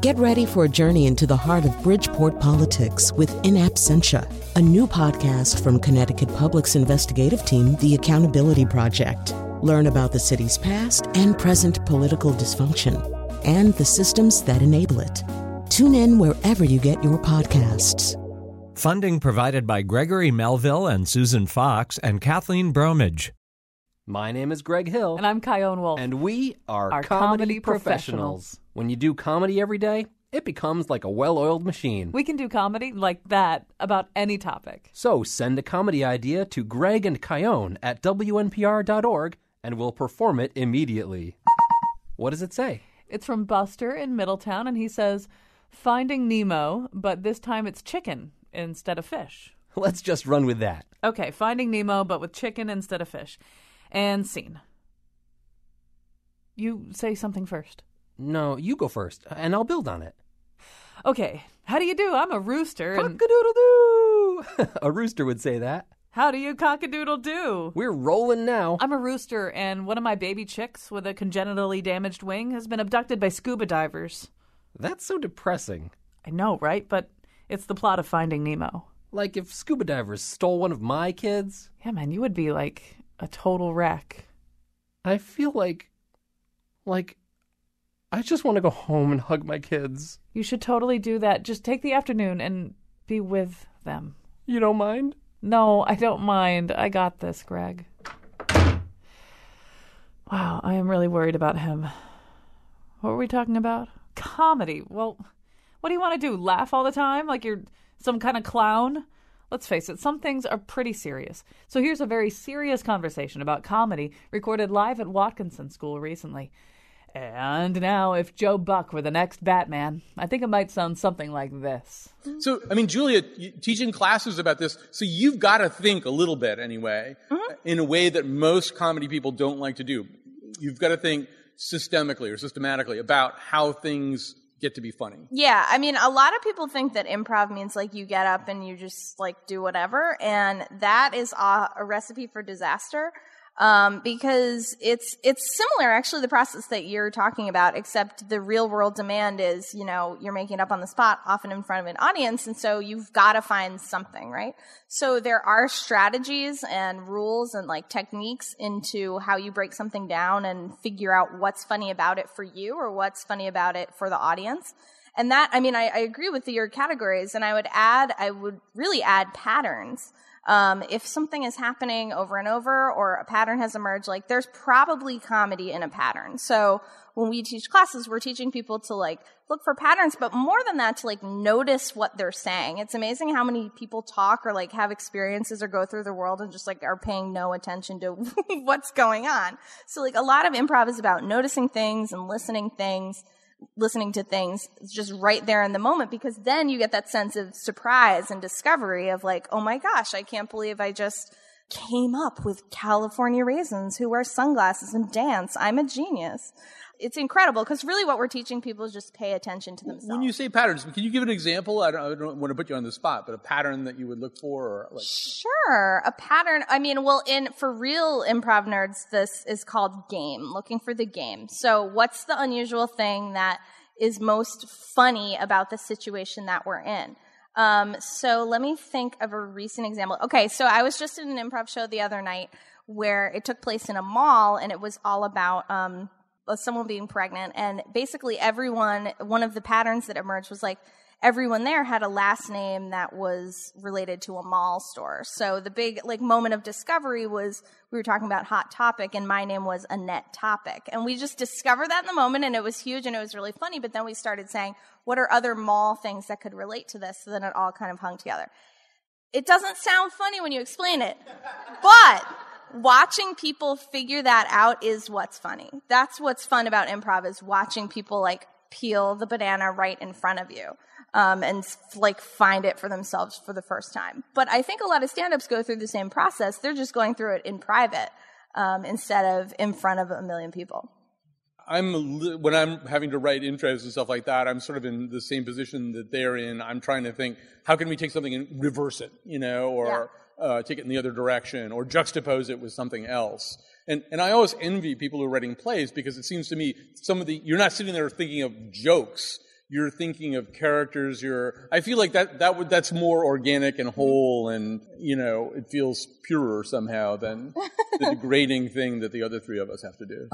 Get ready for a journey into the heart of Bridgeport politics with In Absentia, a new podcast from Connecticut Public's investigative team, The Accountability Project. Learn about the city's past and present political dysfunction and the systems that enable it. Tune in wherever you get your podcasts. Funding provided by Gregory Melville and Susan Fox and Kathleen Bromage. My name is Greg Hill. And I'm Chion Wolf. And we are, Are comedy, comedy professionals. professionals. When you do comedy every day, it becomes like a well oiled machine. we can do comedy like that about any topic. so send a comedy idea to Greg and Chion at WNPR.org and we'll perform it immediately. What does it say? It's from Buster in Middletown, and he says, Finding Nemo, but this time it's chicken instead of fish. Let's just run with that. Okay, Finding Nemo, but with chicken instead of fish. And scene. You say something first. No, you go first, and I'll build on it. Okay, how do you do? I'm a rooster. And Cock-a-doodle doo! a rooster would say that. how do you cock-a-doodle do? We're rolling now. I'm a rooster, and one of my baby chicks with a congenitally damaged wing has been abducted by scuba divers. That's so depressing. I know, right? But it's the plot of Finding Nemo. Like if scuba divers stole one of my kids, Yeah, man, you would be like a total wreck. I feel like. like. I just want to go home and hug my kids. You should totally do that. Just take the afternoon and be with them. You don't mind? No, I don't mind. I got this, Greg. Wow, I am really worried about him. What were we talking about? Comedy. Well, what do you want to do? Laugh all the time like you're some kind of clown? Let's face it, some things are pretty serious. So here's a very serious conversation about comedy recorded live at Watkinson School recently. And now, if Joe Buck were the next Batman, I think it might sound something like this. So, I mean, Julia, teaching classes about this, so you've got to think a little bit anyway, mm-hmm. in a way that most comedy people don't like to do. You've got to think systemically or systematically about how things get to be funny. Yeah, I mean, a lot of people think that improv means like you get up and you just like do whatever, and that is a, a recipe for disaster. Um, because it's it's similar, actually, the process that you're talking about, except the real world demand is, you know, you're making it up on the spot, often in front of an audience, and so you've got to find something, right? So there are strategies and rules and like techniques into how you break something down and figure out what's funny about it for you or what's funny about it for the audience. And that, I mean, I, I agree with your categories, and I would add, I would really add patterns. Um, if something is happening over and over or a pattern has emerged, like there's probably comedy in a pattern. So when we teach classes, we're teaching people to like look for patterns, but more than that, to like notice what they're saying. It's amazing how many people talk or like have experiences or go through the world and just like are paying no attention to what's going on. So like a lot of improv is about noticing things and listening things listening to things just right there in the moment because then you get that sense of surprise and discovery of like, oh my gosh, I can't believe I just came up with California raisins who wear sunglasses and dance. I'm a genius. It's incredible because really what we're teaching people is just pay attention to themselves. When you say patterns, can you give an example? I don't, I don't want to put you on the spot, but a pattern that you would look for, or like Sure, a pattern. I mean, well, in for real improv nerds, this is called game. Looking for the game. So, what's the unusual thing that is most funny about the situation that we're in? Um, so, let me think of a recent example. Okay, so I was just in an improv show the other night where it took place in a mall, and it was all about um, someone being pregnant, and basically everyone. One of the patterns that emerged was like everyone there had a last name that was related to a mall store. So the big like moment of discovery was we were talking about hot topic and my name was Annette Topic. And we just discovered that in the moment and it was huge and it was really funny, but then we started saying what are other mall things that could relate to this? So then it all kind of hung together. It doesn't sound funny when you explain it. But watching people figure that out is what's funny. That's what's fun about improv is watching people like peel the banana right in front of you um, and like find it for themselves for the first time. But I think a lot of stand-ups go through the same process. They're just going through it in private um, instead of in front of a million people. I'm when I'm having to write intros and stuff like that, I'm sort of in the same position that they're in. I'm trying to think, how can we take something and reverse it, you know, or uh, take it in the other direction, or juxtapose it with something else. And and I always envy people who are writing plays because it seems to me some of the you're not sitting there thinking of jokes. you're thinking of characters. You're. I feel like that that would that's more organic and whole, and you know, it feels purer somehow than the degrading thing that the other three of us have to do.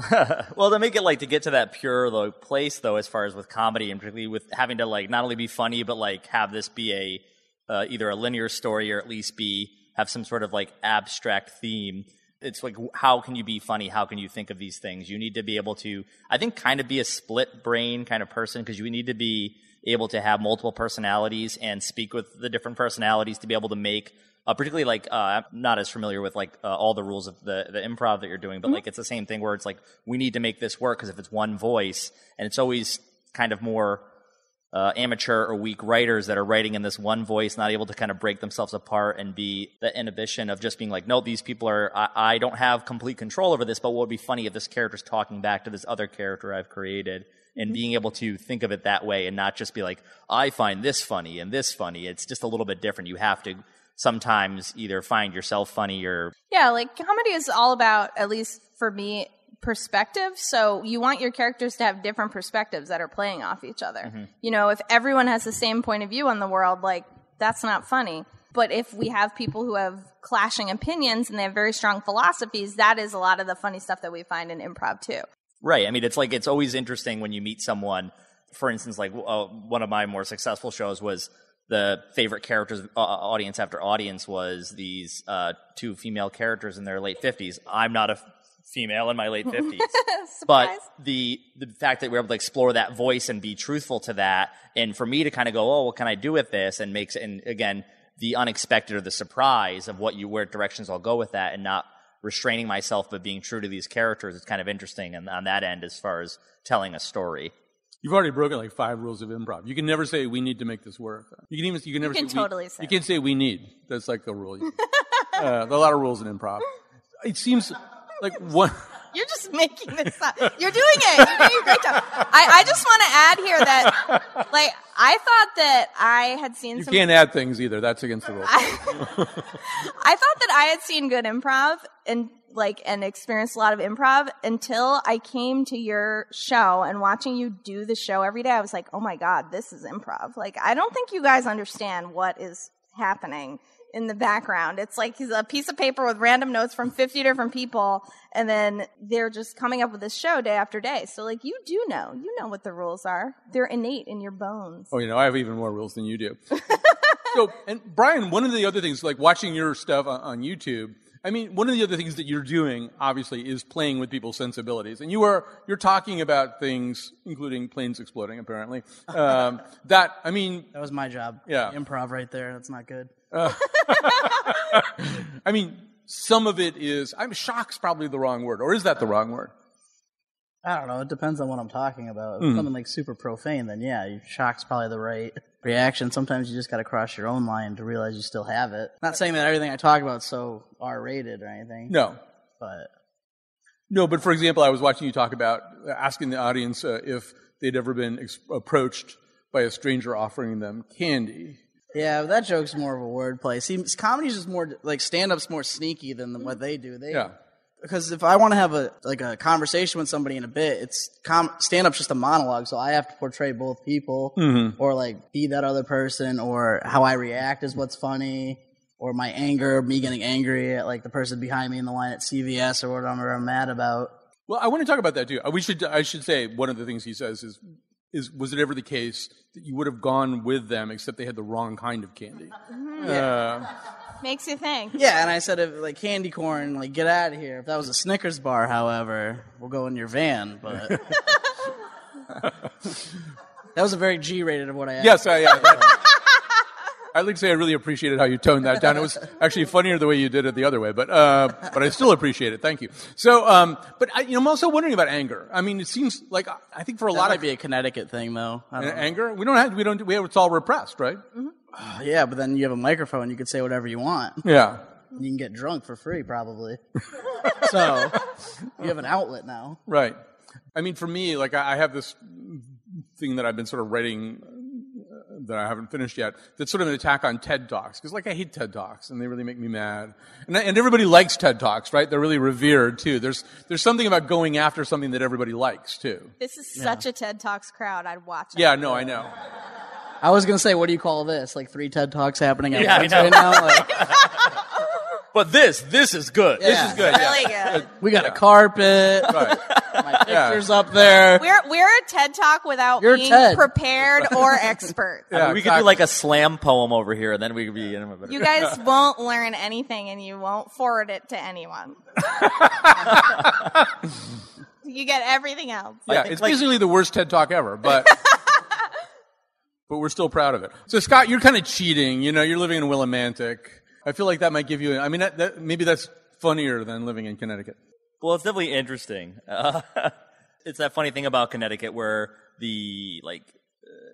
well, to make it like to get to that pure though place though, as far as with comedy and particularly with having to like not only be funny but like have this be a uh, either a linear story or at least be have some sort of like abstract theme. It's like how can you be funny? How can you think of these things? You need to be able to, I think, kind of be a split brain kind of person because you need to be able to have multiple personalities and speak with the different personalities to be able to make uh, particularly like uh, I'm not as familiar with like uh, all the rules of the the improv that you're doing, but mm-hmm. like it's the same thing where it's like we need to make this work because if it's one voice and it's always kind of more uh, amateur or weak writers that are writing in this one voice, not able to kind of break themselves apart and be the inhibition of just being like, no, these people are, I, I don't have complete control over this, but what would be funny if this character's talking back to this other character I've created and mm-hmm. being able to think of it that way and not just be like, I find this funny and this funny. It's just a little bit different. You have to sometimes either find yourself funny or. Yeah, like comedy is all about, at least for me, perspective. So you want your characters to have different perspectives that are playing off each other. Mm-hmm. You know, if everyone has the same point of view on the world, like that's not funny. But if we have people who have clashing opinions and they have very strong philosophies, that is a lot of the funny stuff that we find in improv too. Right. I mean, it's like it's always interesting when you meet someone. For instance, like uh, one of my more successful shows was the favorite characters, uh, audience after audience, was these uh, two female characters in their late fifties. I'm not a female in my late 50s. but the the fact that we're able to explore that voice and be truthful to that, and for me to kind of go, oh, what can I do with this, and makes and again the unexpected or the surprise of what you where directions I'll go with that, and not restraining myself but being true to these characters. It's kind of interesting, and on that end, as far as telling a story. You've already broken like five rules of improv. You can never say we need to make this work. You can even you can never you can say totally we, say you can say we need. That's like a rule. uh, there are a lot of rules in improv. It seems like what? You're just making this up. You're doing it. You're doing a great job. I, I just want to add here that, like, I thought that I had seen. You some, can't add things either. That's against the rules. I, I thought that I had seen good improv and like and experienced a lot of improv until I came to your show and watching you do the show every day. I was like, oh my god, this is improv. Like, I don't think you guys understand what is happening in the background. It's like he's a piece of paper with random notes from 50 different people, and then they're just coming up with this show day after day. So, like, you do know. You know what the rules are. They're innate in your bones. Oh, you know, I have even more rules than you do. so, and Brian, one of the other things, like watching your stuff on, on YouTube, I mean, one of the other things that you're doing, obviously, is playing with people's sensibilities, and you are you're talking about things, including planes exploding, apparently. Um, that I mean, that was my job. Yeah, improv right there. That's not good. Uh, I mean, some of it is. I'm shock's probably the wrong word, or is that the wrong word? I don't know. It depends on what I'm talking about. If mm. something like super profane, then yeah, shock's probably the right reaction. Sometimes you just got to cross your own line to realize you still have it. Not saying that everything I talk about is so R rated or anything. No, but no. But for example, I was watching you talk about asking the audience uh, if they'd ever been ex- approached by a stranger offering them candy. Yeah, but that joke's more of a wordplay. See, comedy's just more like stand-up's more sneaky than what they do. They, yeah. Because if I want to have a like a conversation with somebody in a bit, it's com- stand-up's just a monologue, so I have to portray both people, mm-hmm. or like be that other person, or how I react is what's funny, or my anger, me getting angry at like the person behind me in the line at CVS or whatever I'm mad about. Well, I want to talk about that too. We should. I should say one of the things he says is is was it ever the case that you would have gone with them except they had the wrong kind of candy? Mm-hmm. Uh, Makes you think. Yeah, and I said if like candy corn, like get out of here. If that was a Snickers bar, however, we'll go in your van. But that was a very G rated of what I asked. Yes, I, yeah. I'd like to say I really appreciated how you toned that down. It was actually funnier the way you did it the other way, but uh, but I still appreciate it. Thank you. So, um, but I, you know, I'm also wondering about anger. I mean, it seems like I think for a that lot might of be a Connecticut thing, though. anger. We don't have. We don't. We have. It's all repressed, right? Mm-hmm. Uh, yeah, but then you have a microphone. You could say whatever you want. Yeah. You can get drunk for free, probably. so you have an outlet now. Right. I mean, for me, like I have this thing that I've been sort of writing that I haven't finished yet. That's sort of an attack on TED Talks because, like, I hate TED Talks and they really make me mad. And, and everybody likes TED Talks, right? They're really revered too. There's there's something about going after something that everybody likes too. This is such a TED Talks crowd. I'd watch it. Yeah, no, I know. I was gonna say, what do you call this? Like three TED talks happening at Yeah, once right now. Like, But this, this is good. Yeah. This is good. Yeah. Really good. we got a carpet. Right. My Yeah. pictures up there. We're we're a TED Talk without You're being TED. prepared or expert. I mean, Yeah, we could do like a slam poem over here, and then we could be. You know, You guys won't learn anything, and you won't forward it to anyone. you get everything else. Yeah, think, it's like- basically the worst TED Talk ever, but but we're still proud of it. So Scott, you're kind of cheating. You know, you're living in Willimantic. I feel like that might give you. I mean, that, that, maybe that's funnier than living in Connecticut. Well, it's definitely interesting. Uh, it's that funny thing about Connecticut where the like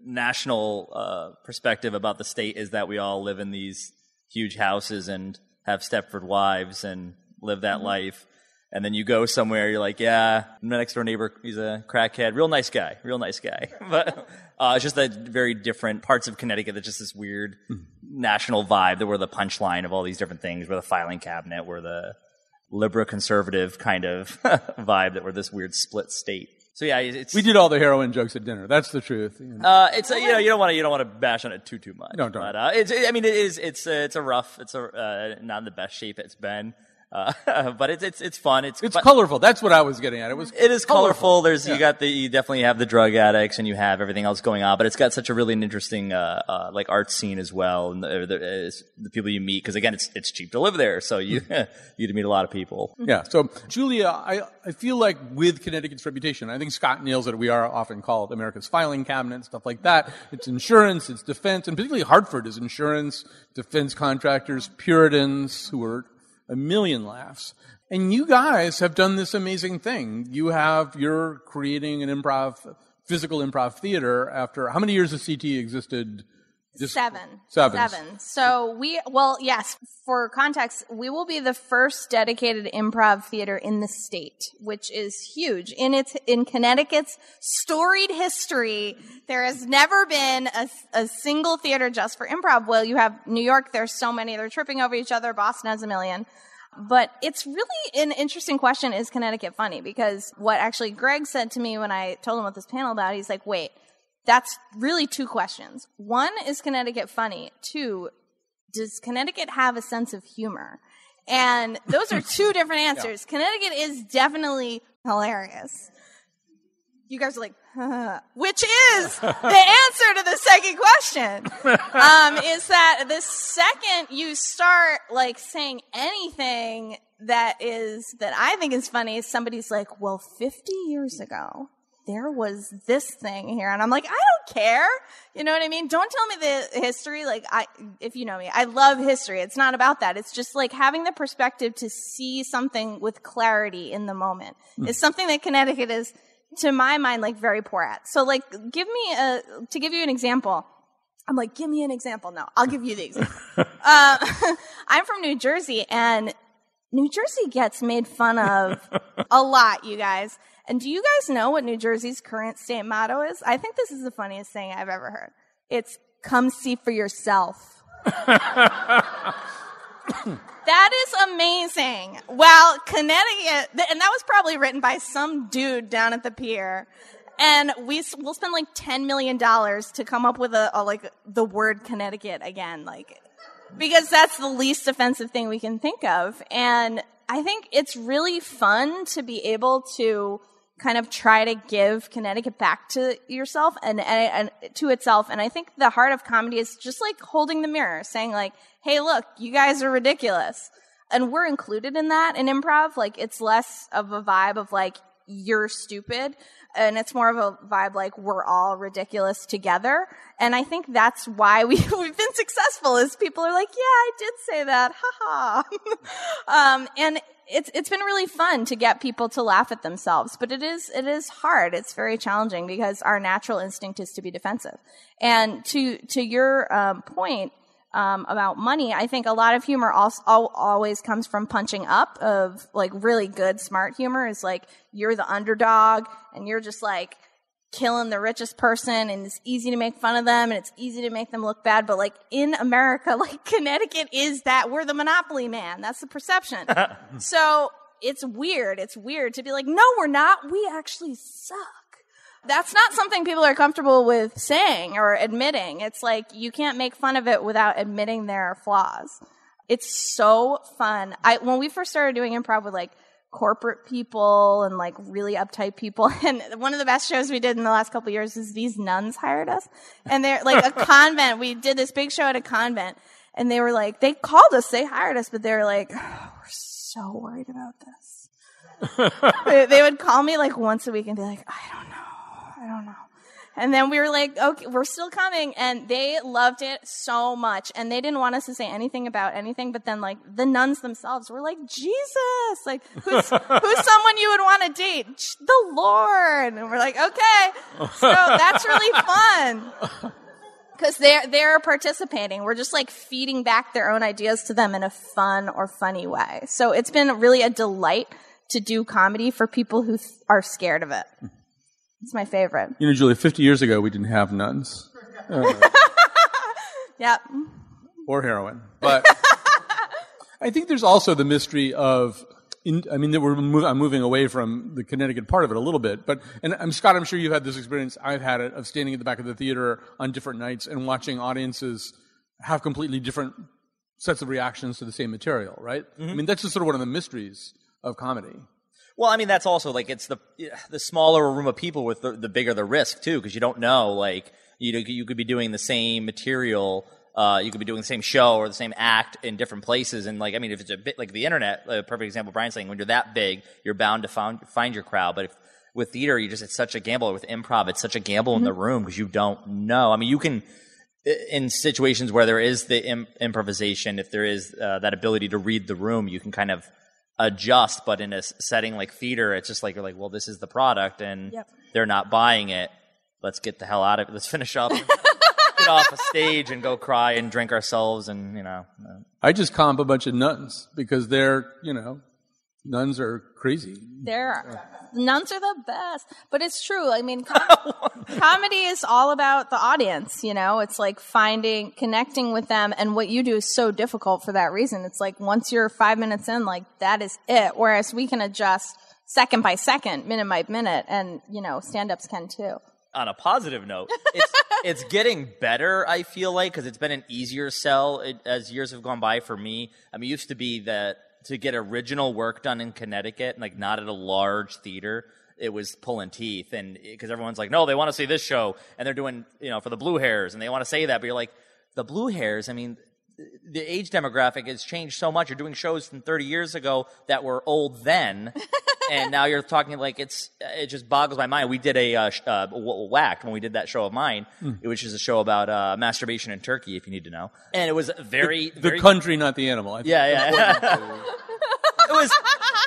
national uh, perspective about the state is that we all live in these huge houses and have Stepford wives and live that life. And then you go somewhere, you're like, yeah, my next door neighbor, he's a crackhead, real nice guy, real nice guy. but uh, it's just that very different parts of Connecticut. That's just this weird national vibe that we're the punchline of all these different things. We're the filing cabinet. We're the liberal conservative kind of vibe that we're this weird split state. So yeah, it's We did all the heroin jokes at dinner. That's the truth. you know. uh, it's a, you know you don't want to you don't want to bash on it too too much. No, don't. But uh, it's I mean it is it's uh, it's a rough it's a uh, not in the best shape it's been. Uh, but it's it's it's fun. It's It's colorful. That's what I was getting at. It was. It is colorful. There's Yeah. you got the you definitely have the drug addicts and you have everything else going on, but it's got such a really interesting uh, uh, like art scene as well, and the, the, the people you meet because again it's it's cheap to live there, so you you get to meet a lot of people. Yeah. So, Julia, I, I feel like with Connecticut's reputation, I think Scott nails it. We are often called America's filing cabinet, stuff like that. It's insurance, it's defense, and particularly Hartford is insurance, defense contractors, Puritans who are a million laughs. And you guys have done this amazing thing. You have, you're creating an improv, physical improv theater after, how many years has CT existed? Just- Seven. Seven. Seven. So we, well, yes, for context, we will be the first dedicated improv theater in the state, which is huge. In its, in Connecticut's storied history, there has never been a, a single theater just for improv. Well, you have New York, there's so many, they're tripping over each other. Boston has a million. But it's really an interesting question. Is Connecticut funny? Because what actually Greg said to me when I told him what this panel about, he's like, wait, that's really two questions. One, is Connecticut funny? Two, does Connecticut have a sense of humor? And those are two different answers. Connecticut is definitely hilarious. You guys are like, huh. which is the answer to the second question. Um, is that the second you start like saying anything that is, that I think is funny, somebody's like, well, 50 years ago, there was this thing here. And I'm like, I don't care. You know what I mean? Don't tell me the history. Like, I, if you know me, I love history. It's not about that. It's just like having the perspective to see something with clarity in the moment is something that Connecticut is, to my mind, like very poor at. So like, give me a, to give you an example. I'm like, give me an example. No, I'll give you the example. uh, I'm from New Jersey and New Jersey gets made fun of a lot, you guys. And do you guys know what New Jersey's current state motto is? I think this is the funniest thing I've ever heard. It's come see for yourself. that is amazing. Well, Connecticut, and that was probably written by some dude down at the pier. And we we'll spend like ten million dollars to come up with a, a like the word Connecticut again, like because that's the least offensive thing we can think of. And I think it's really fun to be able to kind of try to give Connecticut back to yourself and, and, and to itself. And I think the heart of comedy is just like holding the mirror, saying like, "Hey, look, you guys are ridiculous," and we're included in that in improv. Like, it's less of a vibe of like you're stupid and it's more of a vibe like we're all ridiculous together. And I think that's why we, we've been successful is people are like, yeah, I did say that. Ha ha. um, and it's, it's been really fun to get people to laugh at themselves, but it is, it is hard. It's very challenging because our natural instinct is to be defensive. And to, to your, um, point, um, about money, I think a lot of humor also, always comes from punching up of like really good smart humor is like you're the underdog and you're just like killing the richest person and it's easy to make fun of them and it's easy to make them look bad. But like in America, like Connecticut is that we're the monopoly man. That's the perception. so it's weird. It's weird to be like, no, we're not. We actually suck. That's not something people are comfortable with saying or admitting. It's like you can't make fun of it without admitting there are flaws. It's so fun. I when we first started doing improv with like corporate people and like really uptight people. And one of the best shows we did in the last couple years is these nuns hired us. And they're like a convent. We did this big show at a convent and they were like, they called us, they hired us, but they were like, oh, we're so worried about this. they, they would call me like once a week and be like, I don't know. I don't know. And then we were like, okay, we're still coming. And they loved it so much. And they didn't want us to say anything about anything. But then like the nuns themselves were like, Jesus, like who's, who's someone you would want to date? The Lord. And we're like, okay. So that's really fun. Cause they're, they're participating. We're just like feeding back their own ideas to them in a fun or funny way. So it's been really a delight to do comedy for people who th- are scared of it. Hmm. It's my favorite. You know, Julia, 50 years ago, we didn't have nuns Yep. or heroin. But I think there's also the mystery of, in, I mean, that we're mov- I'm moving away from the Connecticut part of it a little bit. But, and I'm Scott, I'm sure you've had this experience. I've had it of standing at the back of the theater on different nights and watching audiences have completely different sets of reactions to the same material, right? I mm-hmm. mean, that's just sort of one of the mysteries of comedy. Well, I mean, that's also like it's the the smaller a room of people with the, the bigger the risk too, because you don't know. Like you know, you could be doing the same material, uh, you could be doing the same show or the same act in different places, and like I mean, if it's a bit like the internet, a perfect example. Brian's saying when you're that big, you're bound to find find your crowd, but if with theater, you just it's such a gamble. With improv, it's such a gamble in the room because you don't know. I mean, you can in situations where there is the Im- improvisation, if there is uh, that ability to read the room, you can kind of adjust. But in a setting like theater, it's just like you're like, well, this is the product, and Yep. they're not buying it. Let's get the hell out of it. Let's finish up, get off a stage, and go cry and drink ourselves, and you know. uh, I just comp a bunch of nuns because they're, you know, nuns are crazy. There, nuns are the best. But it's true. I mean, com- comedy is all about the audience. You know, it's like finding, connecting with them, and what you do is so difficult for that reason. It's like once you're five minutes in, like that is it. Whereas we can adjust second by second, minute by minute, and you know, stand-ups can too. on a positive note, it's it's getting better. I feel like because it's been an easier sell it, as years have gone by for me. I mean, it used to be that to get original work done in Connecticut, like not at a large theater, it was pulling teeth, and because everyone's like, no, they want to see this show, and they're doing you know for the Blue Hairs, and they want to say that, but you're like, the Blue Hairs. I mean. The age demographic has changed so much. You're doing shows from 30 years ago that were old then, and now you're talking like it's it just boggles my mind. We did a uh, sh- uh, whack when we did that show of mine, which is a show about uh, masturbation in Turkey, if you need to know. And it was very, The very country, not the animal. I think. yeah, yeah. it was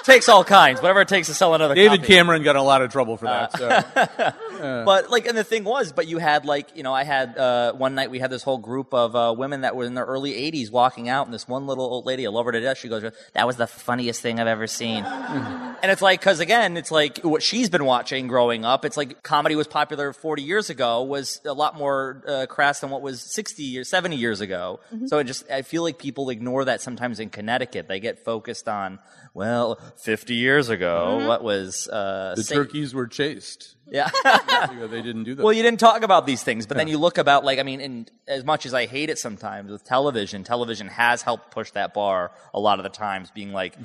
takes all kinds, whatever it takes to sell another. David copy. Cameron got in a lot of trouble for that. so. But like, and the thing was, but you had like, you know, I had uh, one night we had this whole group of uh, women that were in their early 80s walking out, and this one little old lady, I love her to death. She goes, "That was the funniest thing I've ever seen." and it's like, because again, it's like what she's been watching growing up. It's like comedy was popular 40 years ago was a lot more uh, crass than what was 60 or 70 years ago. So it just, I feel like people ignore that sometimes in Connecticut. They get focused on, well, 50 years ago, what was uh, the sa- turkeys were chased. Yeah. they didn't do that. Well, you didn't talk about these things, but then you look about like I mean, and as much as I hate it sometimes with television, television has helped push that bar a lot of the times. Being like,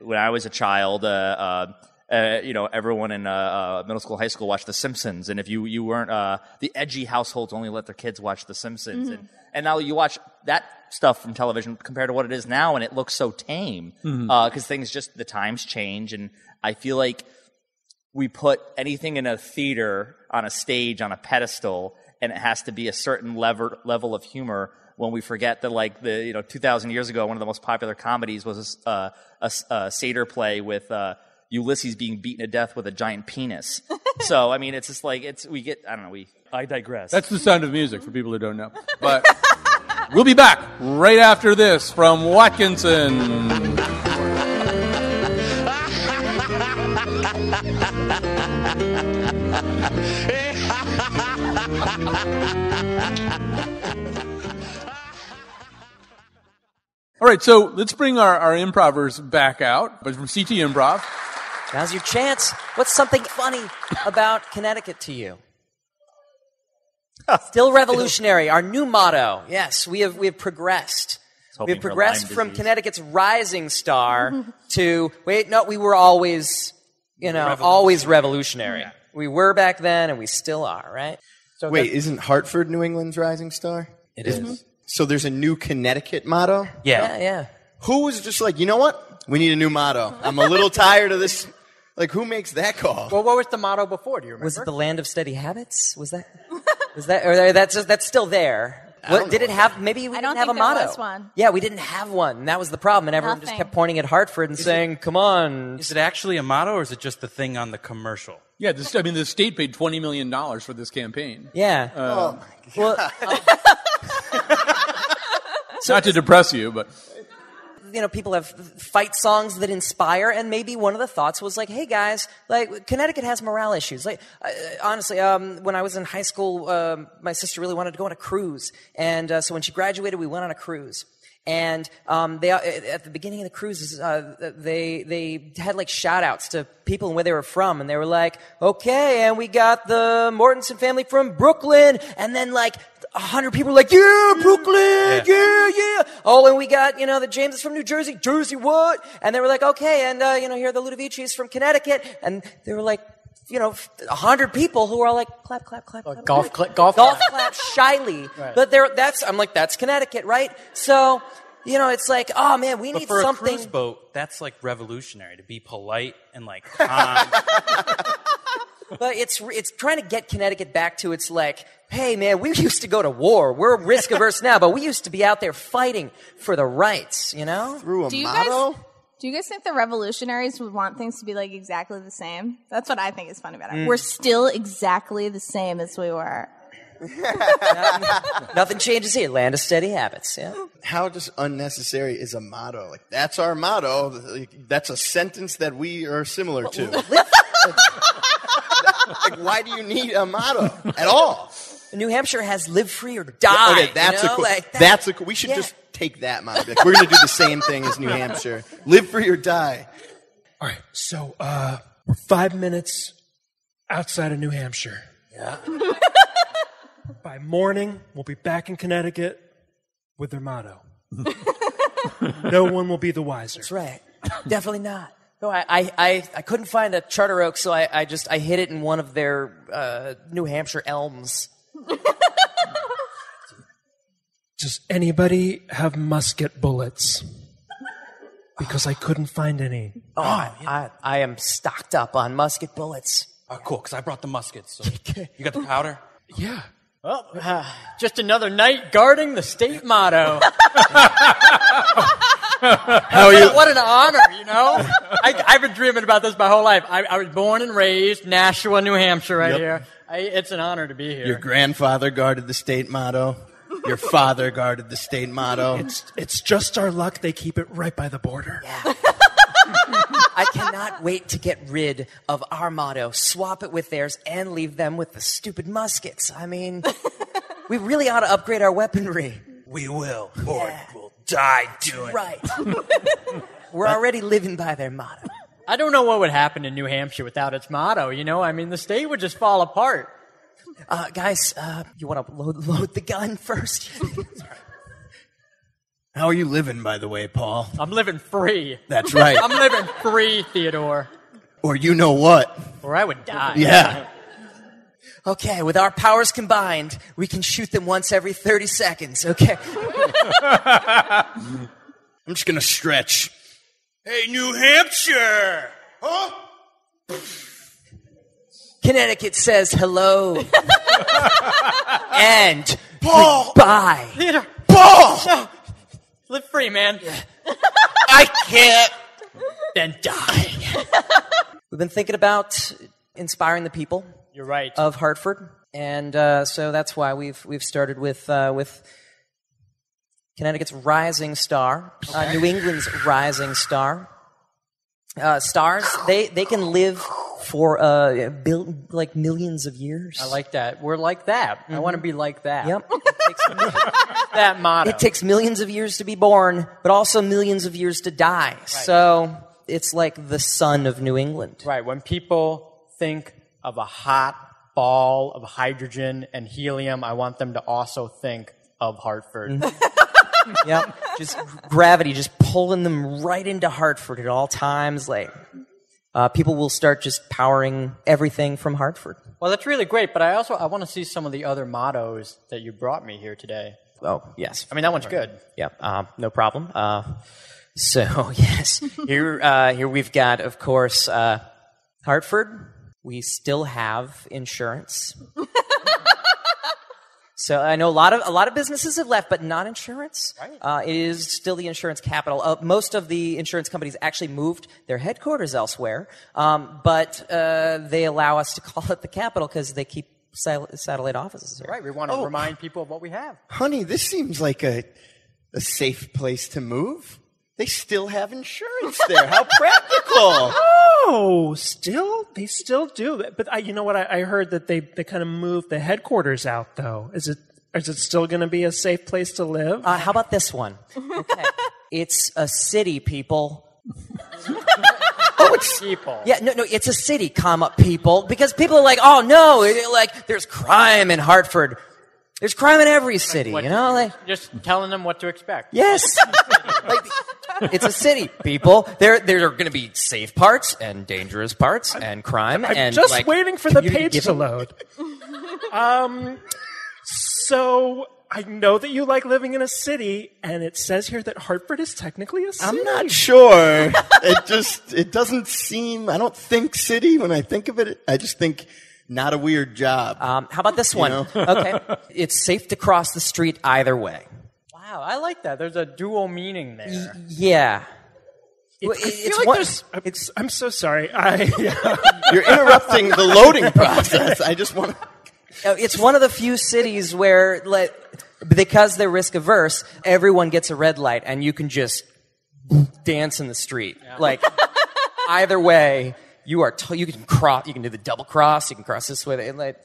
when I was a child, uh, uh, uh, you know, everyone in uh, uh, middle school, high school watched The Simpsons, and if you you weren't uh, the edgy households only let their kids watch The Simpsons, and and now you watch that stuff from television compared to what it is now, and it looks so tame because things just the times change, and I feel like we put anything in a theater on a stage on a pedestal and it has to be a certain level level of humor when we forget that like the you know 2000 years ago one of the most popular comedies was uh, a, a satyr play with uh, Ulysses being beaten to death with a giant penis. so I mean it's just like it's we get I don't know we I digress. That's the sound of music for people who don't know. But we'll be back right after this from Watkinson. All right, so let's bring our, our improvers back out, but from CT Improv. Now's your chance. What's something funny about Connecticut to you? Still revolutionary. Our new motto. Yes, we have we have progressed. We have progressed from. Connecticut's rising star to wait. No, we were always, you know, always revolutionary. We were back then, and we still are. Right. So Wait, isn't Hartford New England's rising star? It is. So there's a new Connecticut motto? Yeah. yeah, yeah. Who was just like, you know what? We need a new motto. I'm a little tired of this. Like, who makes that call? Well, what was the motto before? Do you remember? Was it the land of steady habits? Was that? Was that? Or that's just, that's still there. What, did it have? Maybe we I didn't don't have think a there motto. was one. Yeah, we didn't have one. And that was the problem. And everyone just Nothing. kept pointing at Hartford and saying, "Come on." Is it actually a motto, or is it just the thing on the commercial? Yeah, this, I mean, the state paid $20 million for this campaign. Yeah. Uh, oh, well, Not to depress you, but you know, people have fight songs that inspire, and maybe one of the thoughts was like, "Hey guys, like Connecticut has morale issues." Like, uh, honestly, um, when I was in high school, um, my sister really wanted to go on a cruise, and uh, so when she graduated, we went on a cruise. And um, they, uh, at the beginning of the cruises, uh, they they had like shout outs to people and where they were from, and they were like, "Okay, and we got the Mortensen family from Brooklyn," and then like a hundred people were like, "Yeah, Brooklyn, yeah, yeah." Oh, and we got you know the Jameses from New Jersey, Jersey what? And they were like, "Okay, and uh, you know here are the Ludovicis from Connecticut," and they were like. You know, a hundred people who are all like clap, clap, clap, clap, golf clap. cl- golf golf clap. clap shyly. But there, that's I'm like that's Connecticut, right? So, you know, it's like, oh man, we But need for something. a cruise boat, that's like revolutionary to be polite and like calm. But it's it's trying to get Connecticut back to its like, hey man, we used to go to war. We're risk averse now, but we used to be out there fighting for the rights. You know, through a Do you motto? guys do you guys think the revolutionaries would want things to be like exactly the same? That's what I think is funny about it. Mm. We're still exactly the same as we were. nothing changes here. Land of steady habits. Yeah. How just unnecessary is a motto? Like, that's our motto. Like, That's a sentence that we are similar to. Like, why do you need a motto at all? New Hampshire has live free or die. okay, that's you know? a cool. Like, that- that's a cool. We should yeah. just take that motto. Like, we're going to do the same thing as New Hampshire. Live free or die. All right, so uh, we're five minutes outside of New Hampshire. Yeah. By morning, we'll be back in Connecticut with their motto. no one will be the wiser. That's right. Definitely not. No, I, I, I, I couldn't find a charter oak, so I, I just I hid it in one of their uh, New Hampshire elms. Does anybody have musket bullets? Because I couldn't find any. Oh, I, I, I am stocked up on musket bullets. oh, cool, because I brought the muskets. So. You got the powder? Yeah. Oh, uh, just another night guarding the state motto. How are you? what an honor, you know? I, I've been dreaming about this my whole life. I, I was born and raised Nashua, New Hampshire, right Yep. here. I, it's an honor to be here. Your grandfather guarded the state motto. Your father guarded the state motto. It's, it's just our luck they keep it right by the border. I cannot wait to get rid of our motto, swap it with theirs, and leave them with the stupid muskets. I mean, we really ought to upgrade our weaponry. We will, or we'll die doing Right. We're already living by their motto. I don't know what would happen in New Hampshire without its motto, you know? I mean, the state would just fall apart. Uh, guys, uh, you want to load, load the gun first? How are you living, by the way, Paul? I'm living free. That's right. I'm living free, Theodore, Or you know what? or I would die. Yeah. Okay, with our powers combined, we can shoot them once every 30 seconds, okay? I'm just gonna stretch. Hey, New Hampshire! Huh? Connecticut says hello. and Paul! goodbye. Theodore, Paul! live free, man. I can't. Then die. We've been thinking about inspiring the people You're right. of Hartford, and uh, so that's why we've we've started with uh, with Connecticut's rising star, uh, New England's rising star. Uh, stars they they can live for uh, bil- like millions of years. I like that. We're like that. I want to be like that. Yep. that motto. It takes millions of years to be born, but also millions of years to die. So it's like the sun of New England. Right. When people think of a hot ball of hydrogen and helium, I want them to also think of Hartford. yep. Just gravity, just pulling them right into Hartford at all times. Like, uh, people will start just powering everything from Hartford. Well, that's really great, but I also I want to see some of the other mottos that you brought me here today. Oh, yes. I mean, that one's good. Yep. Uh, no problem. Uh, so yes, here uh, here we've got, of course, uh, Hartford. We still have insurance. So I know a lot of a lot of businesses have left, but not insurance. Right. Uh, it is still the insurance capital. Uh, most of the insurance companies actually moved their headquarters elsewhere, um, but uh, they allow us to call it the capital because they keep sal- satellite offices here. Right. We want to Oh. remind people of what we have. Honey, this seems like a, a safe place to move. They still have insurance there. How practical. Oh, still? They still do. But I, you know what? I, I heard that they, they kind of moved the headquarters out, though. Is it, is it still going to be a safe place to live? Uh, how about this one? Okay. it's a city, people. oh, it's people. Yeah, no, no, it's a city, comma, people. Because people are like, oh no, it- like, there's crime in Hartford. There's crime in every city, What- you know? Like, just telling them what to expect. yes. like, it's a city, people. There, there are going to be safe parts and dangerous parts and crime I'm and just like, waiting for the community page to giving. load. um, so I know that you like living in a city, and it says here that Hartford is technically a city. I'm not sure. it just it doesn't seem. I don't think city when I think of it. I just think not a weird job. Um, how about this one? know? okay. It's safe to cross the street either way. Wow, I like that. There's a dual meaning there. Yeah. It- Well, I feel it's like one- there's. I'm, I'm so sorry. I, You're interrupting the loading process. I just want. Uh, It's one of the few cities where, like, because they're risk averse, everyone gets a red light and you can just dance in the street. Like, either way, you are, t- you can cross, you can do the double cross, you can cross this way. and, Like,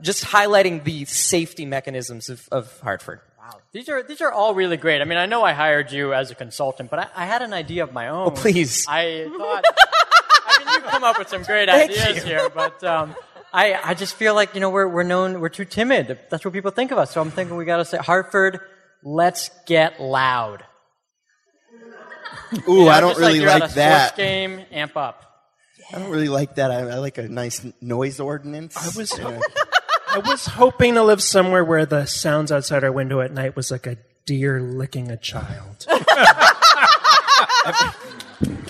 just highlighting the safety mechanisms of, of Hartford. Wow. These are these are all really great. I mean, I know I hired you as a consultant, but I, I had an idea of my own. Oh, please. I thought. I mean, you've come up with some great Thank ideas you. here, but um, I I just feel like you know we're we're known we're too timid. That's what people think of us. So I'm thinking we got to say Hartford. Let's get loud. Ooh, You know, I don't just really you're at like a that. Sports game, amp up. I don't really like that. I, I like a nice noise ordinance. I was, Yeah. I was hoping to live somewhere where the sounds outside our window at night was like a deer licking a child.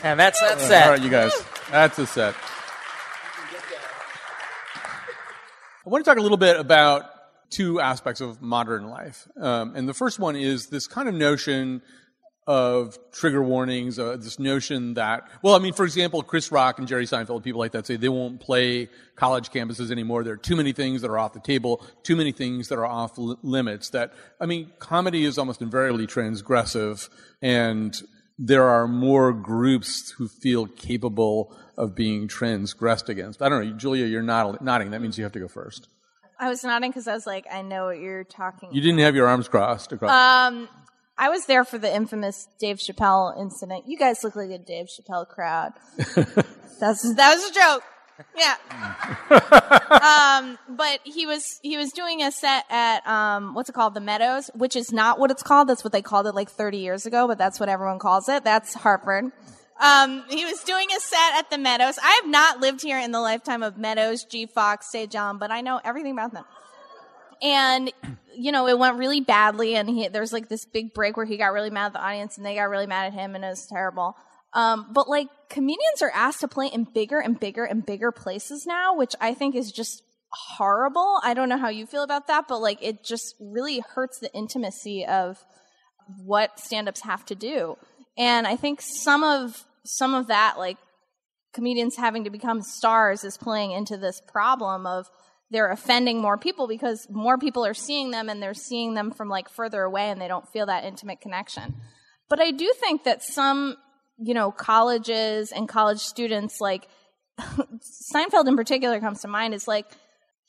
And that's, that's All that. right, you guys. That's a set. I want to talk a little bit about two aspects of modern life. Um, and the first one is this kind of notion of trigger warnings, uh, this notion that, well, I mean, for example, Chris Rock and Jerry Seinfeld, people like that say they won't play college campuses anymore. There are too many things that are off the table, too many things that are off li- limits that, I mean, comedy is almost invariably transgressive and there are more groups who feel capable of being transgressed against. I don't know, Julia, you're nod- nodding. That means you have to go first. I was nodding because I was like, I know what you're talking. You didn't have your arms crossed across. Um, I was there for the infamous Dave Chappelle incident. You guys look like a Dave Chappelle crowd. That's that was a joke. Yeah. um, but he was he was doing a set at um what's it called the Meadows, which is not what it's called. That's what they called it like 30 years ago, but that's what everyone calls it. That's Hartford. Um, he was doing a set at the Meadows. I have not lived here in the lifetime of Meadows, G Fox, St. John, but I know everything about them and you know it went really badly and he there's like this big break where he got really mad at the audience and they got really mad at him and it was terrible. Um, but like comedians are asked to play in bigger and bigger and bigger places now which i think is just horrible. I don't know how you feel about that but like it just really hurts the intimacy of what stand-ups have to do. And i think some of some of that like comedians having to become stars is playing into this problem of they're offending more people because more people are seeing them and they're seeing them from like further away and they don't feel that intimate connection. But I do think that some, you know, colleges and college students like Seinfeld in particular comes to mind is like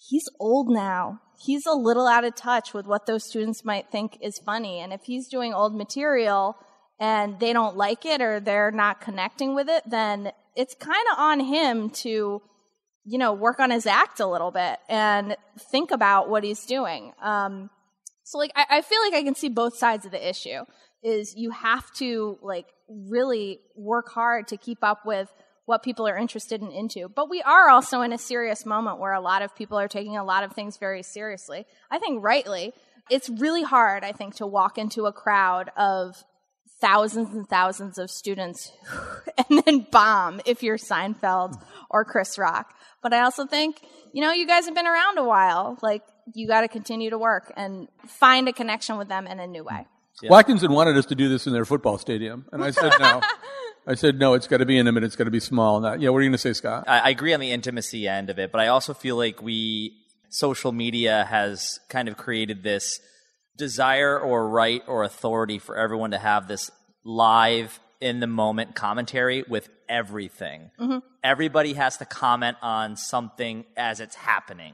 he's old now. He's a little out of touch with what those students might think is funny. And if he's doing old material and they don't like it or they're not connecting with it, then it's kind of on him to, you know, work on his act a little bit and think about what he's doing. Um, so like, I, I feel like I can see both sides of the issue is you have to like really work hard to keep up with what people are interested in into. But we are also in a serious moment where a lot of people are taking a lot of things very seriously. I think rightly. It's really hard, I think, to walk into a crowd of thousands and thousands of students and then bomb if you're Seinfeld or Chris Rock. But I also think, you know, you guys have been around a while. Like, you got to continue to work and find a connection with them in a new way. Watkinson wanted us to do this in their football stadium, and I said no. I said no. It's got to be intimate. It's got to be small. Not, yeah. What are you going to say, Scott? I, I agree on the intimacy end of it, but I also feel like we social media has kind of created this desire or right or authority for everyone to have this live in the moment commentary with everything. Mm-hmm. Everybody has to comment on something as it's happening.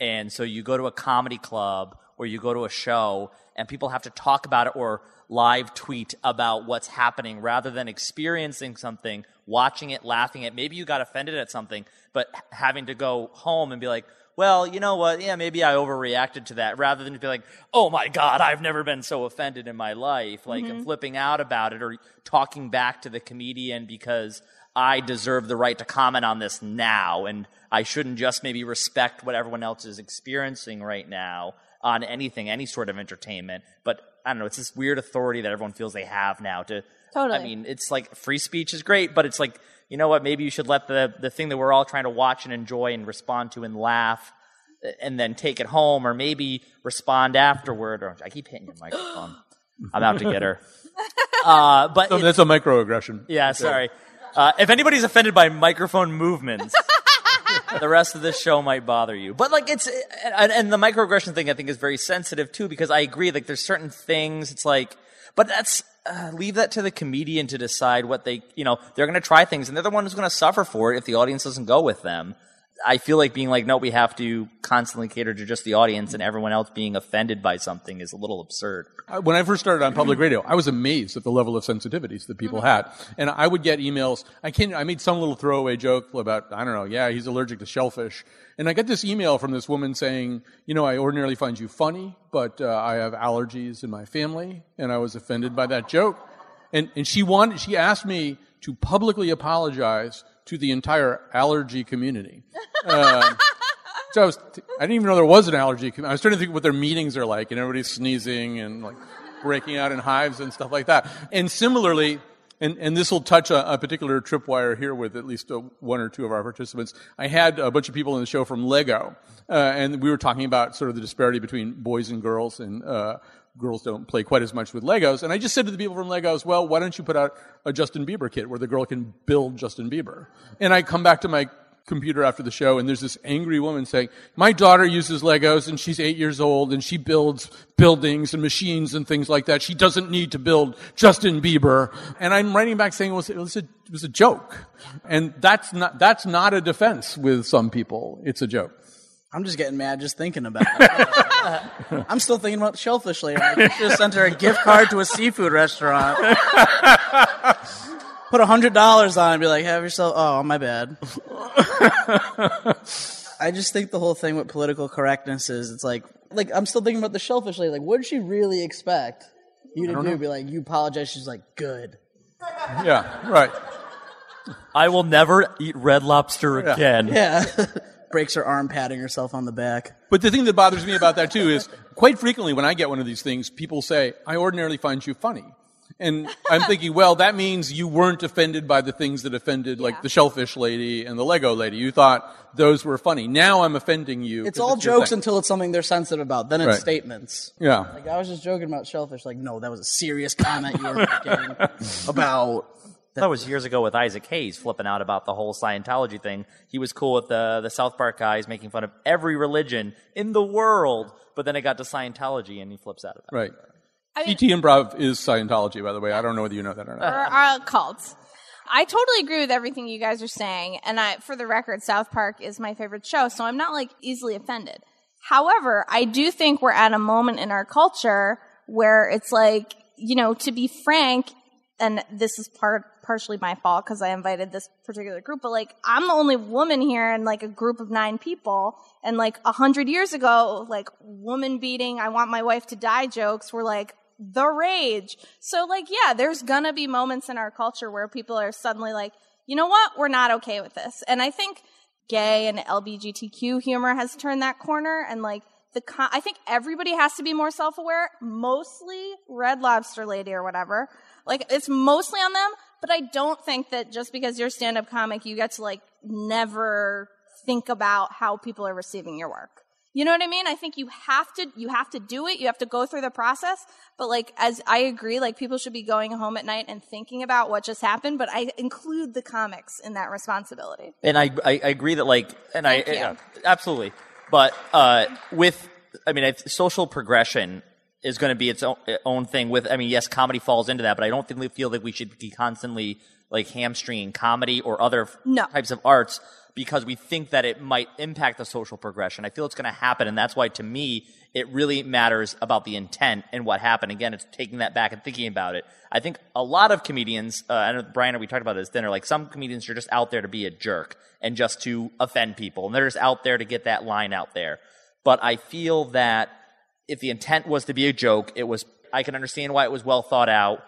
And so you go to a comedy club or you go to a show and people have to talk about it or live tweet about what's happening rather than experiencing something, watching it, laughing at. Maybe you got offended at something, but having to go home and be like, well, you know what? Yeah, maybe I overreacted to that rather than to be like, oh my God, I've never been so offended in my life. Like, Mm-hmm. and flipping out about it or talking back to the comedian because I deserve the right to comment on this now. And I shouldn't just maybe respect what everyone else is experiencing right now on anything, any sort of entertainment. But I don't know, it's this weird authority that everyone feels they have now to. Totally. I mean, it's like free speech is great, but it's like, you know what, maybe you should let the, the thing that we're all trying to watch and enjoy and respond to and laugh and then take it home or maybe respond afterward. Or I keep hitting your microphone. I'm out to get her. Uh, but So that's a microaggression. yeah, sorry. Uh, if anybody's offended by microphone movements, the rest of this show might bother you. But like it's and, and the microaggression thing, I think is very sensitive too because I agree. Like there's certain things. It's like, but that's uh, leave that to the comedian to decide what they, you know, they're going to try things and they're the one who's going to suffer for it if the audience doesn't go with them. I feel like being like, no, we have to constantly cater to just the audience and everyone else being offended by something is a little absurd. When I first started on public radio, I was amazed at the level of sensitivities that people had. And I would get emails. I can I made some little throwaway joke about, I don't know, yeah, he's allergic to shellfish. And I got this email from this woman saying, you know, I ordinarily find you funny, but uh, I have allergies in my family, and I was offended by that joke. And, and she wanted, she asked me to publicly apologize to the entire allergy community. Uh, so I was, I didn't even know there was an allergy. I was trying to think what their meetings are like, and everybody's sneezing and like breaking out in hives and stuff like that. And similarly, and, and this will touch a, a particular tripwire here with at least uh one or two of our participants. I had a bunch of people in the show from Lego, uh, and we were talking about sort of the disparity between boys and girls, and uh, girls don't play quite as much with Legos. And I just said to the people from Legos, well, why don't you put out a Justin Bieber kit where the girl can build Justin Bieber? And I come back to my computer after the show and there's this angry woman saying, my daughter uses Legos and she's eight years old and she builds buildings and machines and things like that. She doesn't need to build Justin Bieber. And I'm writing back saying was, it was, a, it was a joke. And that's not, that's not a defense with some people. It's a joke. I'm just getting mad just thinking about it. I'm oh. still thinking about the shellfish lady. I should have sent her a gift card to a seafood restaurant. Put a hundred dollars on it and be like, have yourself. Oh, my bad. I just think the whole thing with political correctness is it's like, like I'm still thinking about the shellfish lady. Like, what did she really expect you to don't do? know. Be like, you apologize. She's like, good. Yeah, right. I will never eat red lobster Yeah. again. Yeah. Breaks her arm patting herself on the back. But the thing that bothers me about that too is quite frequently when I get one of these things, people say, I ordinarily find you funny. And I'm thinking, well, that means you weren't offended by the things that offended, like the shellfish lady and the Lego lady. You thought those were funny. Now I'm offending you. It's all your jokes until it's something they're sensitive about. Then it's Right. statements. Yeah. Like I was just joking about shellfish. Like, no, that was a serious comment you were making about. That was years ago with Isaac Hayes flipping out about the whole Scientology thing. He was cool with the the South Park guys making fun of every religion in the world, but then it got to Scientology and he flips out about that. Right. I mean- Sea Tea Improv is Scientology, by the way. I don't know whether you know that or or not. are cults. I totally agree with everything you guys are saying. And I, for the record, South Park is my favorite show, so I'm not like easily offended. However, I do think we're at a moment in our culture where it's like, you know, to be frank, and this is part partially my fault because I invited this particular group, but like I'm the only woman here in like a group of nine people, and like a hundred years ago, like woman beating, I want my wife to die jokes were like the rage. So like, yeah, there's gonna be moments in our culture where people are suddenly like, you know what, we're not okay with this, and I think gay and LGBTQ humor has turned that corner, and like the con- I think everybody has to be more self-aware. Mostly Red Lobster Lady or whatever. Like it's mostly on them, but I don't think that just because you're a stand-up comic, you get to like never think about how people are receiving your work. You know what I mean? I think you have to you have to do it. You have to go through the process. But like as I agree, like people should be going home at night and thinking about what just happened. But I include the comics in that responsibility. And I, I, I agree that like, and I, Thank you. yeah, absolutely. But, uh, with, I mean, I, social progression is going to be its own, own thing with, I mean, yes, comedy falls into that, but I don't think we feel that we should be constantly like hamstringing comedy or other No. types of arts because we think that it might impact the social progression. I feel it's going to happen. And that's why to me, it really matters about the intent and what happened. Again, it's taking that back and thinking about it. I think a lot of comedians, uh, I know Brian we talked about this dinner, like some comedians are just out there to be a jerk and just to offend people. And they're just out there to get that line out there. But I feel that if the intent was to be a joke, it was, I can understand why it was well thought out.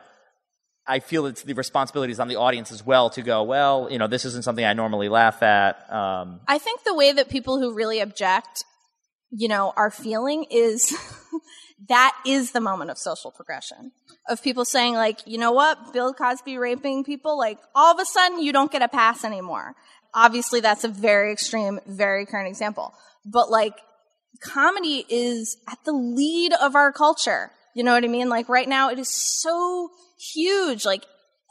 I feel it's the responsibilities on the audience as well to go, well, you know, this isn't something I normally laugh at. Um, I think the way that people who really object, you know, are feeling is that is the moment of social progression. Of people saying like, you know what, Bill Cosby raping people, like all of a sudden you don't get a pass anymore. Obviously that's a very extreme, very current example. But like comedy is at the lead of our culture. You know what I mean? Like right now it is so huge. Like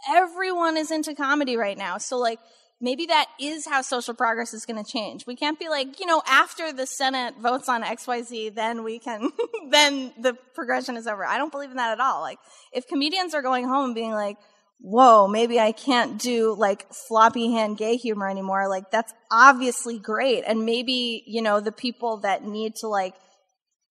everyone is into comedy right now. So like maybe that is how social progress is going to change. We can't be like, you know, after the Senate votes on XYZ, then we can, then the progression is over. I don't believe in that at all. Like if comedians are going home and being like, whoa, maybe I can't do like floppy hand gay humor anymore. Like that's obviously great. And maybe, you know, the people that need to like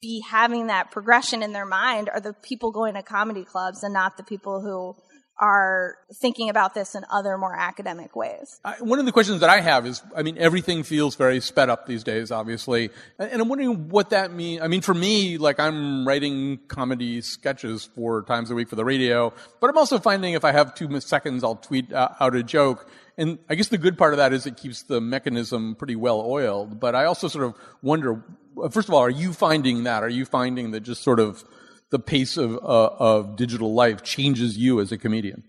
be having that progression in their mind are the people going to comedy clubs and not the people who are thinking about this in other more academic ways. I, one of the questions that I have is, I mean, everything feels very sped up these days, obviously, and, and I'm wondering what that means. I mean, for me, like I'm writing comedy sketches four times a week for the radio, but I'm also finding if I have two seconds, I'll tweet uh, out a joke. And I guess the good part of that is it keeps the mechanism pretty well oiled. But I also sort of wonder, first of all, are you finding that? Are you finding that just sort of the pace of, uh, of digital life changes you as a comedian?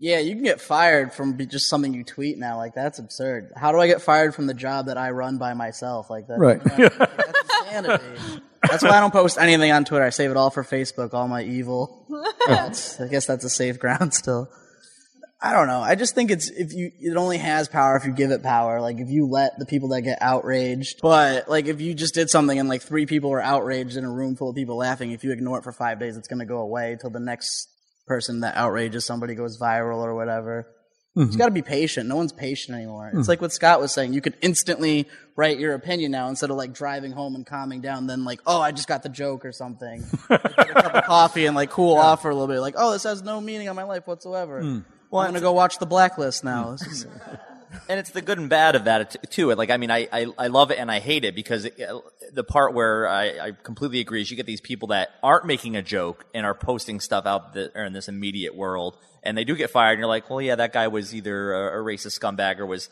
Yeah, you can get fired from just something you tweet now. Like that's absurd. How do I get fired from the job that I run by myself? Like that. Right. that's insanity. That's why I don't post anything on Twitter. I save it all for Facebook. All my evil. I guess that's a safe ground still. I don't know. I just think it's if you it only has power if you give it power. Like if you let the people that get outraged. But like if you just did something and like three people were outraged in a room full of people laughing, if you ignore it for five days, it's gonna go away till the next person that outrages somebody goes viral or whatever. You Mm-hmm. just gotta be patient. No one's patient anymore. It's Mhm. like what Scott was saying. You could instantly write your opinion now instead of like driving home and calming down, then like, oh, I just got the joke or something. Like, a cup of coffee and like cool off for a little bit. Like, oh, this has no meaning on my life whatsoever. Mm. Well, I'm gonna go watch the Blacklist now. And it's the good and bad of that too. Like, I mean, I, I, I love it and I hate it because it, uh, the part where I, I completely agree is you get these people that aren't making a joke and are posting stuff out that are in this immediate world, and they do get fired. And you're like, well, yeah, that guy was either a, a racist scumbag or was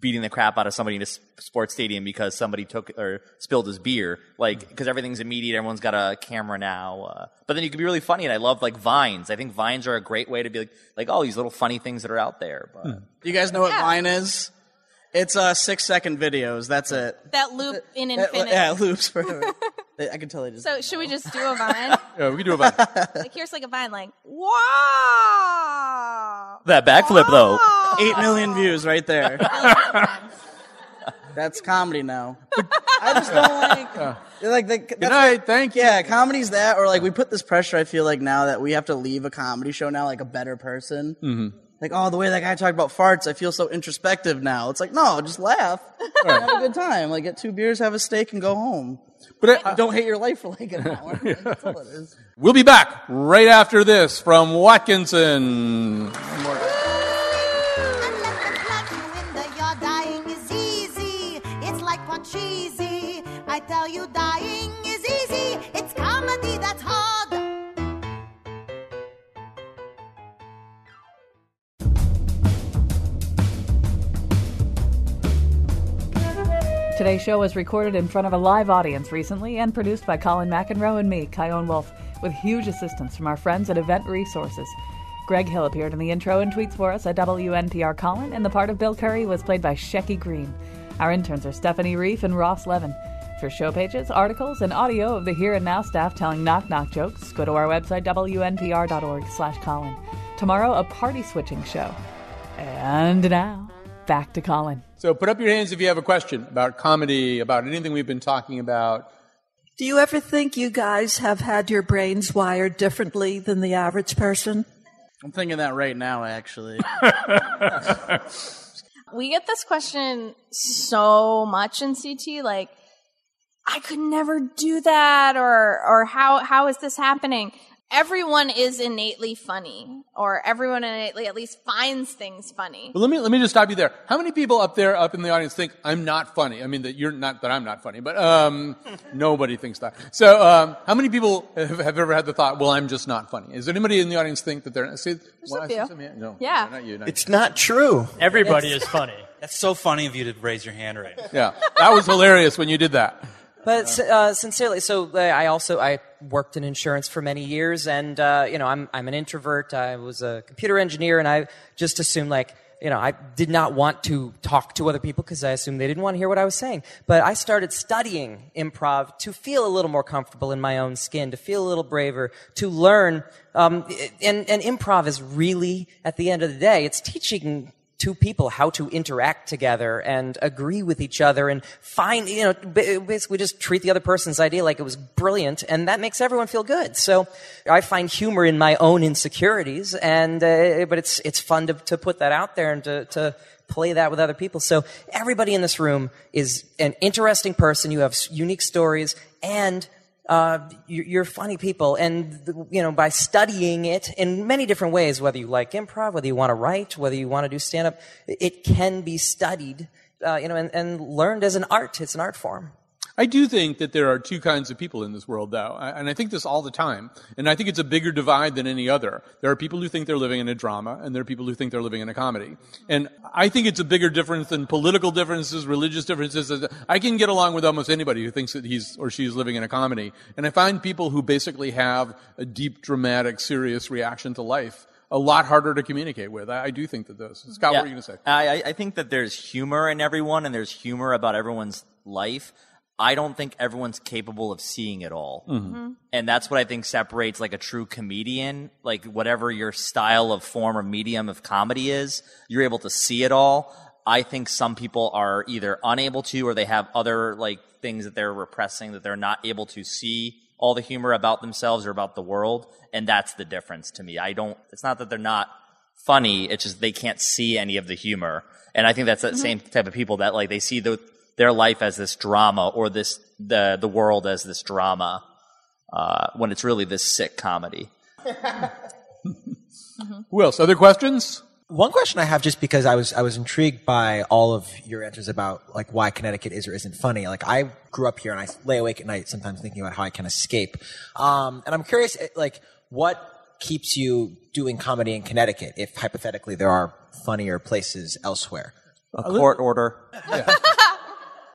beating the crap out of somebody in a sports stadium because somebody took or spilled his beer. Like, because everything's immediate, everyone's got a camera now. Uh, but then you can be really funny, and I love like vines. I think vines are a great way to be like, like, oh, these little funny things that are out there. But Do you guys know what Vine is? It's uh six second videos. That's it. That loop in infinity. Yeah, loops forever. I can tell they just. So should we just do a vine? Yeah, we can do a vine. like here's like a vine, like wow. that backflip though. Eight million views right there. That's comedy now. I just don't like like the, Good night, thank you. Yeah, comedy's that, or like we put this pressure. I feel like now that we have to leave a comedy show now like a better person. Mhm. like, oh, the way that guy talked about farts, I feel so introspective now. It's like, no, just laugh, have a good time. Like, get two beers, have a steak, and go home. But I, don't hate your life for like an hour. Like, that's all it is. We'll be back right after this from Watkinson. You're dying is easy. It's like one cheesy. I tell you, dying Today's show was recorded in front of a live audience recently and produced by Colin McEnroe and me, Chion Wolf, with huge assistance from our friends at Event Resources. Greg Hill appeared in the intro and tweets for us at WNPR Colin, and the part of Bill Curry was played by Shecky Greene. Our interns are Stephanie Reef and Ross Levin. For show pages, articles, and audio of the Here and Now staff telling knock knock jokes, go to our website wnpr.org slash Colin. Tomorrow, a party switching show. And now, back to Colin. So put up your hands if you have a question about comedy, about anything we've been talking about. Do you ever think you guys have had your brains wired differently than the average person? I'm thinking that right now, actually. we get this question so much in CT, like, I could never do that, or or how how is this happening? Everyone is innately funny, or everyone innately at least finds things funny. But let me let me just stop you there. How many people up there, up in the audience, think I'm not funny? I mean, that you're not that I'm not funny, but um, nobody thinks that. So, um, how many people have, have, ever had the thought, "Well, I'm just not funny"? Is anybody in the audience think that they're? See, well, a few. some hand- no, Yeah. not you. Not It's not true. Everybody is funny. That's so funny of you to raise your hand right now. Yeah, that was hilarious when you did that. But uh, sincerely, so uh, I also I worked in insurance for many years, and uh, you know I'm I'm an introvert. I was a computer engineer, and I just assumed like you know I did not want to talk to other people because I assumed they didn't want to hear what I was saying. But I started studying improv to feel a little more comfortable in my own skin, to feel a little braver, to learn. Um, and and improv is really at the end of the day, it's teaching two people how to interact together and agree with each other and find, you know, basically just treat the other person's idea like it was brilliant and that makes everyone feel good. So I find humor in my own insecurities and, uh, but it's, it's fun to, to put that out there and to, to play that with other people. So everybody in this room is an interesting person. You have unique stories and uh, you're, funny people, and you know by studying it in many different ways, whether you like improv, whether you want to write, whether you want to do stand up, it can be studied, uh, you know, and, and learned as an art. It's an art form. I do think that there are two kinds of people in this world, though, and I think this all the time. And I think it's a bigger divide than any other. There are people who think they're living in a drama, and there are people who think they're living in a comedy. And I think it's a bigger difference than political differences, religious differences. I can get along with almost anybody who thinks that he's or she's living in a comedy. And I find people who basically have a deep, dramatic, serious reaction to life a lot harder to communicate with. I, I do think that those. Scott, Yeah. what were you going to say? I- I think that there's humor in everyone, and there's humor about everyone's life. I don't think everyone's capable of seeing it all. Mhm. And that's what I think separates like a true comedian, like whatever your style of form or medium of comedy is, you're able to see it all. I think some people are either unable to or they have other like things that they're repressing that they're not able to see all the humor about themselves or about the world. And that's the difference to me. I don't, it's not that they're not funny. It's just they can't see any of the humor. And I think that's that Mhm. same type of people that like they see the, their life as this drama or this, the, the world as this drama, uh, when it's really this sick comedy. Who else? Other questions? One question I have, just because I was I was intrigued by all of your answers about like why Connecticut is or isn't funny. Like I grew up here, and I lay awake at night sometimes thinking about how I can escape. Um, and I'm curious, eh, like what keeps you doing comedy in Connecticut if hypothetically there are funnier places elsewhere? A court order.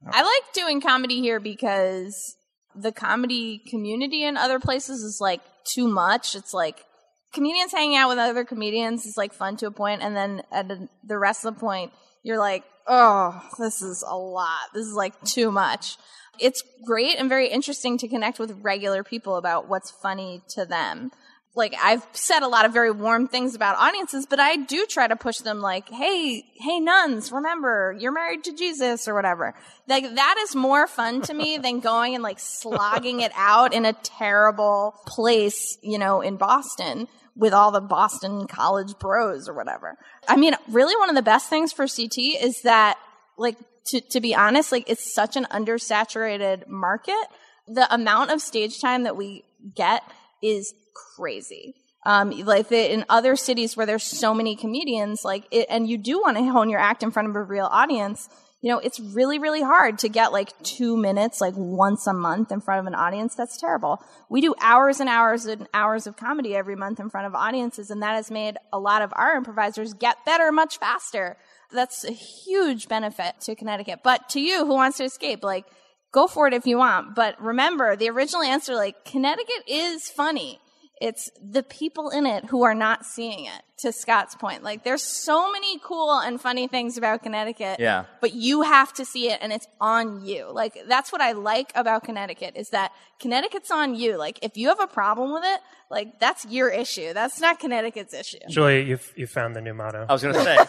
I like doing comedy here because the comedy community in other places is like too much. It's like comedians hanging out with other comedians is like fun to a point, and then at the- rest of the point, you're like, oh, this is a lot. This is like too much. It's great and very interesting to connect with regular people about what's funny to them. Like I've said a lot of very warm things about audiences, but I do try to push them like, hey, hey nuns, remember, you're married to Jesus or whatever. Like that is more fun to me than going and like slogging it out in a terrible place, you know, in Boston with all the Boston college bros or whatever. I mean, really one of the best things for CT is that like to, to be honest, like it's such an undersaturated market. The amount of stage time that we get is crazy. Um, like the, in other cities where there's so many comedians, like it, and you do want to hone your act in front of a real audience, you know, it's really, really hard to get like two minutes, like once a month in front of an audience. That's terrible. We do hours and hours and hours of comedy every month in front of audiences, and that has made a lot of our improvisers get better much faster. That's a huge benefit to Connecticut. But to you who wants to escape, like, go for it if you want. But remember, the original answer, like, Connecticut is funny. It's the people in it who are not seeing it, to Scott's point. Like, there's so many cool and funny things about Connecticut. Yeah. But you have to see it and it's on you. Like, that's what I like about Connecticut is that Connecticut's on you. Like, if you have a problem with it, like, that's your issue. That's not Connecticut's issue. Julia, you've you found the new motto. I was going to say.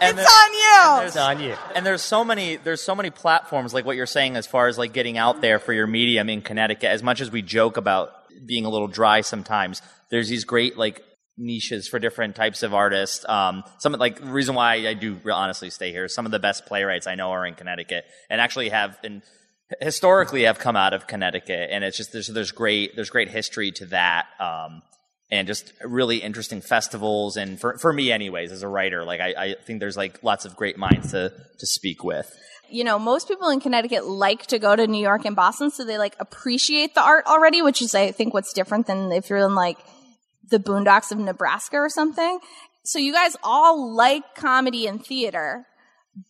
It's on you. It's on you. And there's so many there's so many platforms like what you're saying as far as like getting out there for your medium in Connecticut. As much as we joke about being a little dry sometimes, there's these great like niches for different types of artists. Um, some like reason why I do honestly stay here. Some of the best playwrights I know are in Connecticut and actually have and historically have come out of Connecticut. And it's just there's there's great there's great history to that. Um, and just really interesting festivals. And for, for me, anyways, as a writer, like I, I think there's like lots of great minds to, to speak with. You know, most people in Connecticut like to go to New York and Boston, so they like appreciate the art already, which is, I think, what's different than if you're in like the boondocks of Nebraska or something. So you guys all like comedy and theater,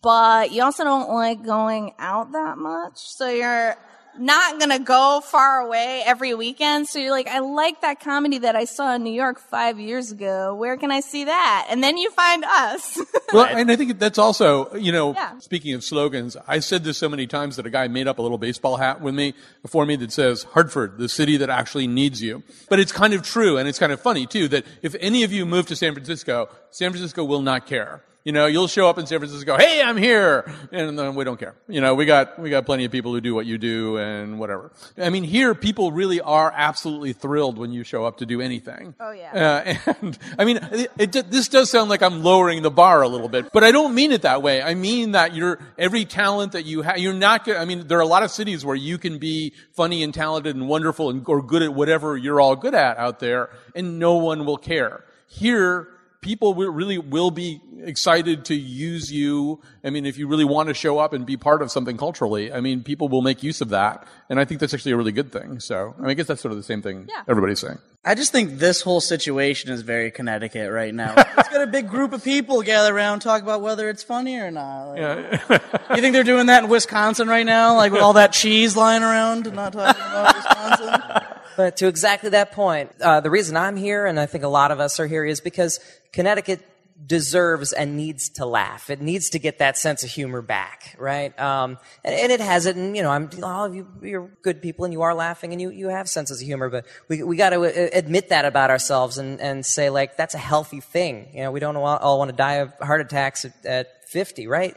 but you also don't like going out that much. So you're not gonna go far away every weekend. So you're like, I like that comedy that I saw in New York five years ago. Where can I see that? And then you find us. Well, and I think that's also, you know, Yeah. speaking of slogans, I said this so many times that a guy made up a little baseball hat with me before me that says Hartford, the city that actually needs you. But it's kind of true and it's kind of funny too that if any of you move to San Francisco, San Francisco will not care. You know, you'll show up in San Francisco, hey, I'm here, and then we don't care. You know, we got we got plenty of people who do what you do and whatever. I mean, here people really are absolutely thrilled when you show up to do anything. Oh, yeah. Uh, and I mean, it, it, this does sound like I'm lowering the bar a little bit, but I don't mean it that way. I mean that you're every talent that you have. You're not. go- I mean, there are a lot of cities where you can be funny and talented and wonderful and or good at whatever you're all good at out there, and no one will care. Here, people will, really will be excited to use you. I mean, if you really want to show up and be part of something culturally, I mean, people will make use of that, and I think that's actually a really good thing. So, I, mean, I guess that's sort of the same thing everybody's saying. I just think this whole situation is very Connecticut right now. it's got a big group of people gather around, talk about whether it's funny or not. Like, you think they're doing that in Wisconsin right now, like with all that cheese lying around, and not talking about Wisconsin? But to exactly that point, uh, the reason I'm here, and I think a lot of us are here, is because Connecticut deserves and needs to laugh. It needs to get that sense of humor back, right? Um, and, and it has it. And you know, I'm all of you, you're good people, and you are laughing, and you you have senses of humor. But we we got to uh, admit that about ourselves and and say like that's a healthy thing. You know, we don't all, all want to die of heart attacks at, at 50, right?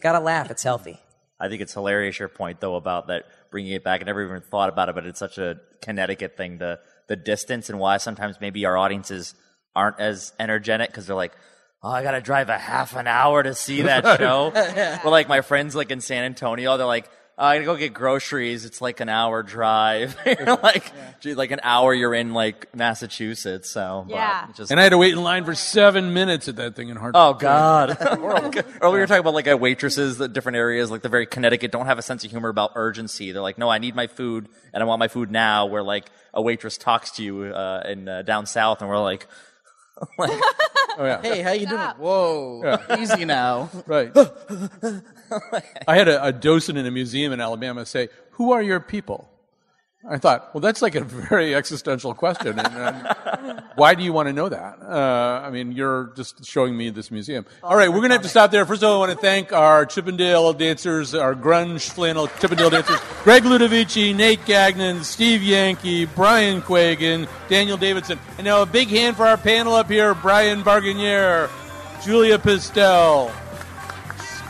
Got to laugh. It's healthy. I think it's hilarious your point though about that bringing it back. I never even thought about it, but it's such a Connecticut thing, the the distance and why sometimes maybe our audiences aren't as energetic because they're like, oh, I got to drive a half an hour to see that show. But like my friends like in San Antonio, they're like, oh, I gotta go get groceries. It's like an hour drive. you're like, gee, like an hour you're in like Massachusetts. So Yeah. it's just, And I had to wait in line for seven minutes at that thing in Hartford. Oh God! or we were talking about like uh, waitresses, the different areas, like the very Connecticut, don't have a sense of humor about urgency. They're like, no, I need my food, and I want my food now. Where like a waitress talks to you uh, in uh, down south, and we're like, like Oh yeah. Hey, how you doing? Whoa, Yeah. easy now. Right. I had a, a docent in a museum in Alabama say, "Who are your people?" I thought, well, that's like a very existential question. And, and why do you want to know that? Uh, I mean, you're just showing me this museum. All right, we're going to have to stop there. First of all, I want to thank our Chippendale dancers, our grunge flannel Chippendale dancers, Greg Ludovici, Nate Gagnon, Steve Yankee, Brian Quagan, Daniel Davidson. And now a big hand for our panel up here, Brian Barganier, Julia Pistel,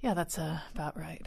Yeah, that's uh, about right.